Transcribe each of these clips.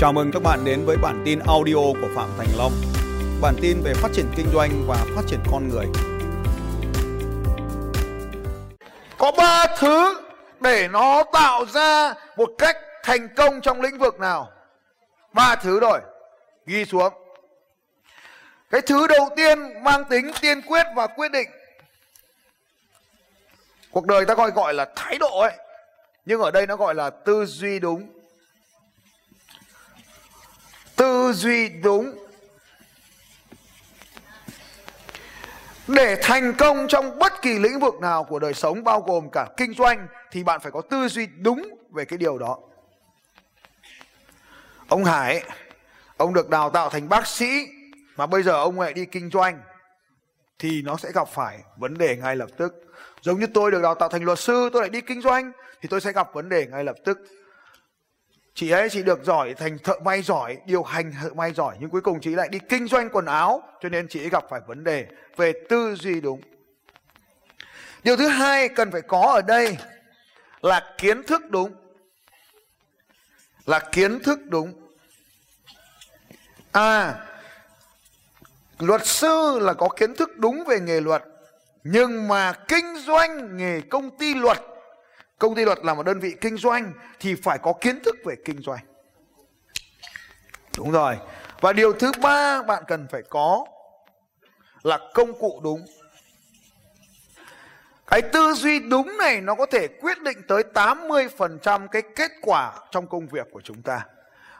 Chào mừng các bạn đến với bản tin audio của Phạm Thành Long. Bản tin về phát triển kinh doanh và phát triển con người. Có ba thứ để nó tạo ra một cách thành công trong lĩnh vực nào? Ba thứ rồi. Ghi xuống. Cái thứ đầu tiên, mang tính tiên quyết và quyết định. Cuộc đời ta gọi gọi là thái độ ấy. Nhưng ở đây nó gọi là tư duy đúng tư duy đúng. Để thành công trong bất kỳ lĩnh vực nào của đời sống, bao gồm cả kinh doanh, thì bạn phải có tư duy đúng về cái điều đó. Ông hải, ông được đào tạo thành bác sĩ, mà bây giờ ông lại đi kinh doanh, thì nó sẽ gặp phải vấn đề ngay lập tức. Giống như tôi được đào tạo thành luật sư, tôi lại đi kinh doanh, thì tôi sẽ gặp vấn đề ngay lập tức chị ấy, chị được giỏi thành thợ may giỏi, điều hành thợ may giỏi, nhưng cuối cùng chị lại đi kinh doanh quần áo, cho nên chị ấy gặp phải vấn đề về tư duy đúng. Điều thứ hai cần phải có ở đây là kiến thức đúng. Là kiến thức đúng. À luật sư là có kiến thức đúng về nghề luật, nhưng mà kinh doanh nghề công ty luật công ty luật là một đơn vị kinh doanh thì phải có kiến thức về kinh doanh đúng rồi và điều thứ ba bạn cần phải có là công cụ đúng cái tư duy đúng này nó có thể quyết định tới 80% cái kết quả trong công việc của chúng ta.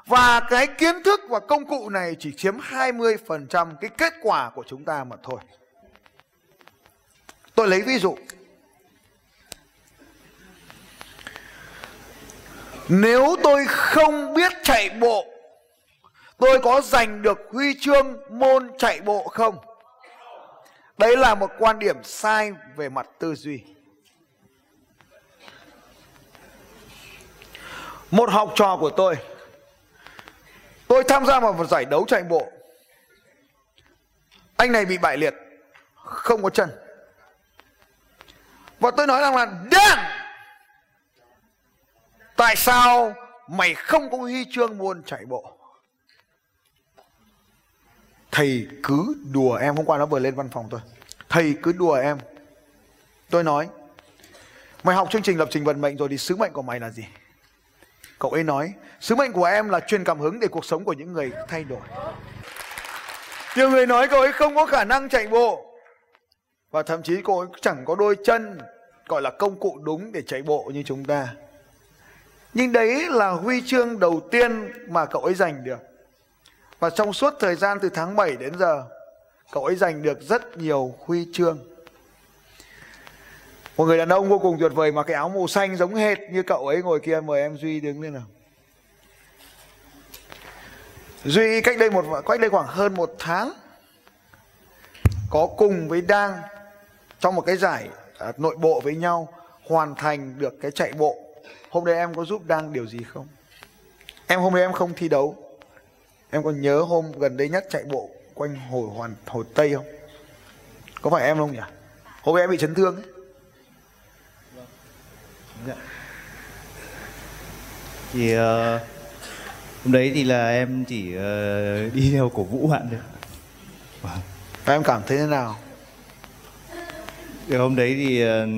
Và cái kiến thức và công cụ này chỉ chiếm 20% cái kết quả của chúng ta mà thôi. Tôi lấy ví dụ. Nếu tôi không biết chạy bộ, tôi có giành được huy chương môn chạy bộ không? Đấy là một quan điểm sai về mặt tư duy. Một học trò của tôi, tôi tham gia vào một giải đấu chạy bộ. Anh này bị bại liệt, không có chân. Và tôi nói rằng là Damn Tại sao mày không có huy chương môn chạy bộ? Thầy cứ đùa em. Hôm qua nó vừa lên văn phòng tôi. Thầy cứ đùa em. Tôi nói, Mày học chương trình lập trình vận mệnh rồi thì sứ mệnh của mày là gì? Cậu ấy nói, Sứ mệnh của em là truyền cảm hứng để cuộc sống của những người thay đổi. Nhiều người nói cậu ấy không có khả năng chạy bộ. Và thậm chí cậu ấy chẳng có đôi chân, Gọi là công cụ đúng để chạy bộ như chúng ta nhưng đấy là huy chương đầu tiên mà cậu ấy giành được. Và trong suốt thời gian từ tháng 7 đến giờ, cậu ấy giành được rất nhiều huy chương. Một người đàn ông vô cùng tuyệt vời mà cái áo màu xanh giống hệt như cậu ấy ngồi kia mời em Duy đứng lên nào. Duy cách đây một cách đây khoảng hơn một tháng có cùng với Đang trong một cái giải à, nội bộ với nhau hoàn thành được cái chạy bộ Hôm đấy em có giúp Đang điều gì không? Em hôm đấy em không thi đấu. Em còn nhớ hôm gần đây nhất chạy bộ quanh hồ hoàn hồ Tây không? Có phải em không nhỉ? Hôm đấy em bị chấn thương ấy. Dạ. Thì uh, hôm đấy thì là em chỉ uh, đi theo cổ vũ bạn thôi. Và em cảm thấy thế nào? Thì hôm đấy thì uh,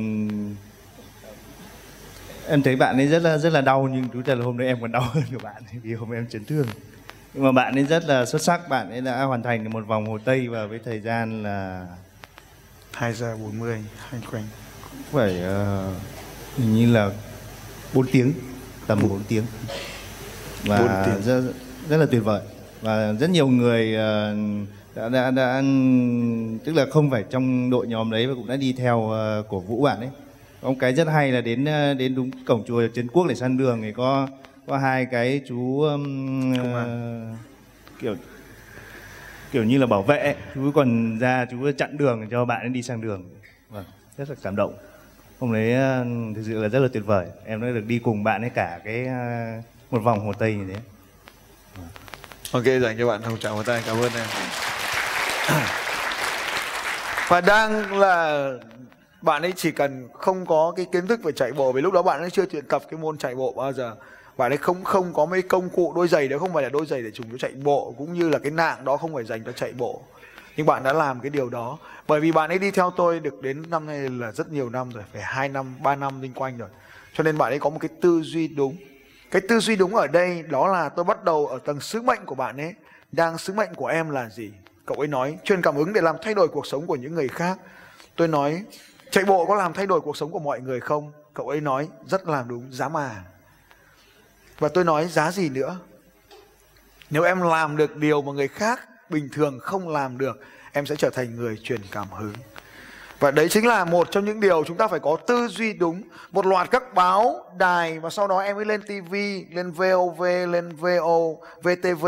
em thấy bạn ấy rất là rất là đau nhưng thú thật là hôm nay em còn đau hơn của bạn vì hôm nay em chấn thương. Nhưng mà bạn ấy rất là xuất sắc bạn ấy đã hoàn thành một vòng hồ tây và với thời gian là 2 giờ 40 hai quanh. Phải uh, hình như là 4 tiếng tầm 4, 4 tiếng. Và 4 tiếng. rất rất là tuyệt vời. Và rất nhiều người uh, đã, đã đã tức là không phải trong đội nhóm đấy và cũng đã đi theo uh, cổ vũ bạn ấy có một cái rất hay là đến ờ, đến đúng cổng chùa Trấn Quốc để săn đường thì có có hai cái chú um, uh, kiểu kiểu như là bảo vệ chú còn ra chú chặn đường cho bạn ấy đi sang đường. Vâng rất là cảm động. Hôm đấy uh, thực sự là rất là tuyệt vời. Em đã được đi cùng bạn ấy cả cái một vòng hồ tây như thế. Ok dành cho bạn thông chào một tay. Cảm ơn em. Và đang là bạn ấy chỉ cần không có cái kiến thức về chạy bộ, vì lúc đó bạn ấy chưa luyện tập cái môn chạy bộ bao giờ. Bạn ấy không không có mấy công cụ đôi giày đó không phải là đôi giày để dùng cho chạy bộ, cũng như là cái nạng đó không phải dành cho chạy bộ. Nhưng bạn đã làm cái điều đó. Bởi vì bạn ấy đi theo tôi được đến năm nay là rất nhiều năm rồi, phải hai năm, ba năm linh quanh rồi. Cho nên bạn ấy có một cái tư duy đúng. Cái tư duy đúng ở đây đó là tôi bắt đầu ở tầng sứ mệnh của bạn ấy. Đang sứ mệnh của em là gì? Cậu ấy nói, truyền cảm hứng để làm thay đổi cuộc sống của những người khác. Tôi nói chạy bộ có làm thay đổi cuộc sống của mọi người không? Cậu ấy nói, rất làm đúng, giá mà. Và tôi nói, giá gì nữa? Nếu em làm được điều mà người khác bình thường không làm được, em sẽ trở thành người truyền cảm hứng và đấy chính là một trong những điều chúng ta phải có tư duy đúng một loạt các báo đài và sau đó em mới lên TV lên VOV lên VO VTV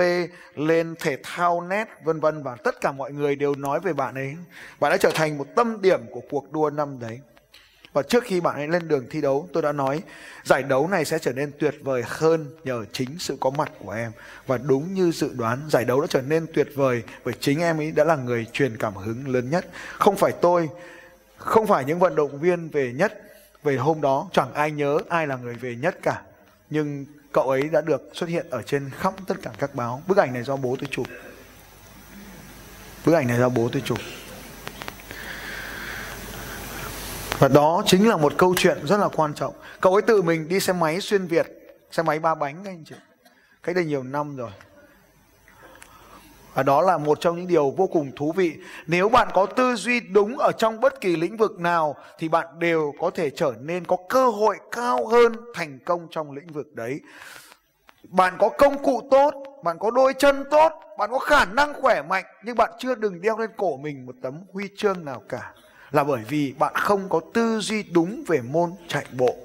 lên thể thao net vân vân và tất cả mọi người đều nói về bạn ấy bạn đã trở thành một tâm điểm của cuộc đua năm đấy và trước khi bạn ấy lên đường thi đấu, tôi đã nói giải đấu này sẽ trở nên tuyệt vời hơn nhờ chính sự có mặt của em. Và đúng như dự đoán, giải đấu đã trở nên tuyệt vời bởi chính em ấy đã là người truyền cảm hứng lớn nhất. Không phải tôi, không phải những vận động viên về nhất về hôm đó, chẳng ai nhớ ai là người về nhất cả. Nhưng cậu ấy đã được xuất hiện ở trên khắp tất cả các báo. Bức ảnh này do bố tôi chụp. Bức ảnh này do bố tôi chụp. Và đó chính là một câu chuyện rất là quan trọng. Cậu ấy tự mình đi xe máy xuyên Việt, xe máy ba bánh anh chị. Cách đây nhiều năm rồi. Và đó là một trong những điều vô cùng thú vị. Nếu bạn có tư duy đúng ở trong bất kỳ lĩnh vực nào thì bạn đều có thể trở nên có cơ hội cao hơn thành công trong lĩnh vực đấy. Bạn có công cụ tốt, bạn có đôi chân tốt, bạn có khả năng khỏe mạnh nhưng bạn chưa đừng đeo lên cổ mình một tấm huy chương nào cả là bởi vì bạn không có tư duy đúng về môn chạy bộ.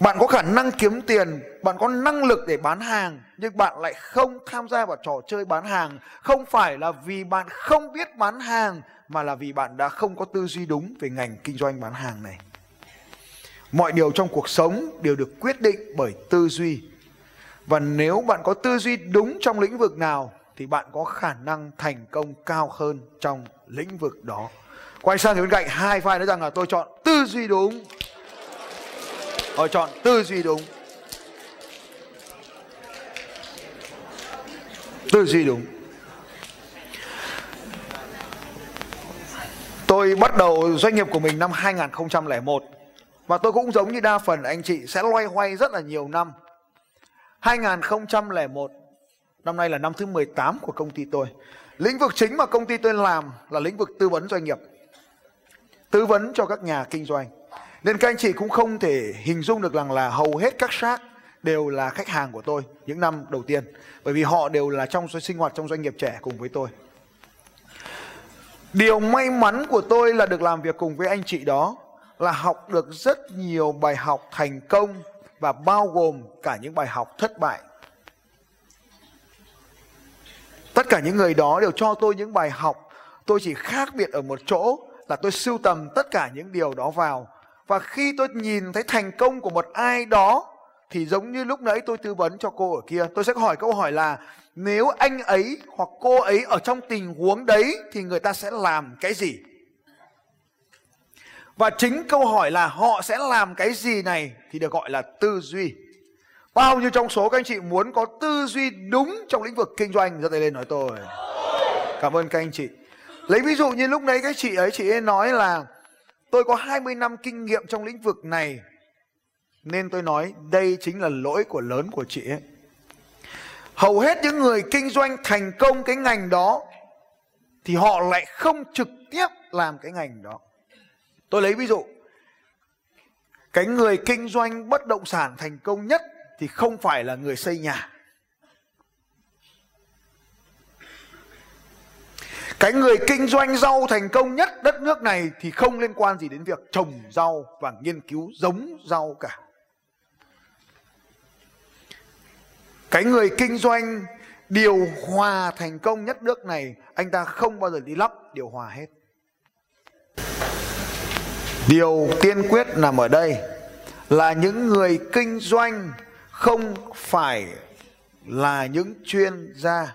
Bạn có khả năng kiếm tiền, bạn có năng lực để bán hàng nhưng bạn lại không tham gia vào trò chơi bán hàng, không phải là vì bạn không biết bán hàng mà là vì bạn đã không có tư duy đúng về ngành kinh doanh bán hàng này. Mọi điều trong cuộc sống đều được quyết định bởi tư duy. Và nếu bạn có tư duy đúng trong lĩnh vực nào thì bạn có khả năng thành công cao hơn trong lĩnh vực đó. Quay sang người bên cạnh hai file nói rằng là tôi chọn tư duy đúng họ chọn tư duy đúng. Tư duy đúng. Tôi bắt đầu doanh nghiệp của mình năm 2001 và tôi cũng giống như đa phần anh chị, sẽ loay hoay rất là nhiều năm. 2001 năm nay là năm thứ 18 của công ty tôi. Lĩnh vực chính mà công ty tôi làm là lĩnh vực tư vấn doanh nghiệp tư vấn cho các nhà kinh doanh. Nên các anh chị cũng không thể hình dung được rằng là hầu hết các shark đều là khách hàng của tôi những năm đầu tiên. Bởi vì họ đều là trong sinh hoạt trong doanh nghiệp trẻ cùng với tôi. Điều may mắn của tôi là được làm việc cùng với anh chị đó là học được rất nhiều bài học thành công và bao gồm cả những bài học thất bại. Tất cả những người đó đều cho tôi những bài học, tôi chỉ khác biệt ở một chỗ là tôi sưu tầm tất cả những điều đó vào và khi tôi nhìn thấy thành công của một ai đó thì giống như lúc nãy tôi tư vấn cho cô ở kia tôi sẽ hỏi câu hỏi là nếu anh ấy hoặc cô ấy ở trong tình huống đấy thì người ta sẽ làm cái gì? Và chính câu hỏi là họ sẽ làm cái gì này thì được gọi là tư duy. Bao nhiêu trong số các anh chị muốn có tư duy đúng trong lĩnh vực kinh doanh? Giơ tay lên nói tôi. Cảm ơn các anh chị. Lấy ví dụ như lúc nãy các chị ấy, chị ấy nói là tôi có 20 năm kinh nghiệm trong lĩnh vực này. Nên tôi nói, đây chính là lỗi của lớn của chị ấy. Hầu hết những người kinh doanh thành công cái ngành đó, thì họ lại không trực tiếp làm cái ngành đó. Tôi lấy ví dụ. Cái người kinh doanh bất động sản thành công nhất thì không phải là người xây nhà Cái người kinh doanh rau thành công nhất đất nước này thì không liên quan gì đến việc trồng rau và nghiên cứu giống rau cả. Cái người kinh doanh điều hòa thành công nhất nước này, anh ta không bao giờ đi lắp điều hòa hết. Điều tiên quyết nằm ở đây là những người kinh doanh không phải là những chuyên gia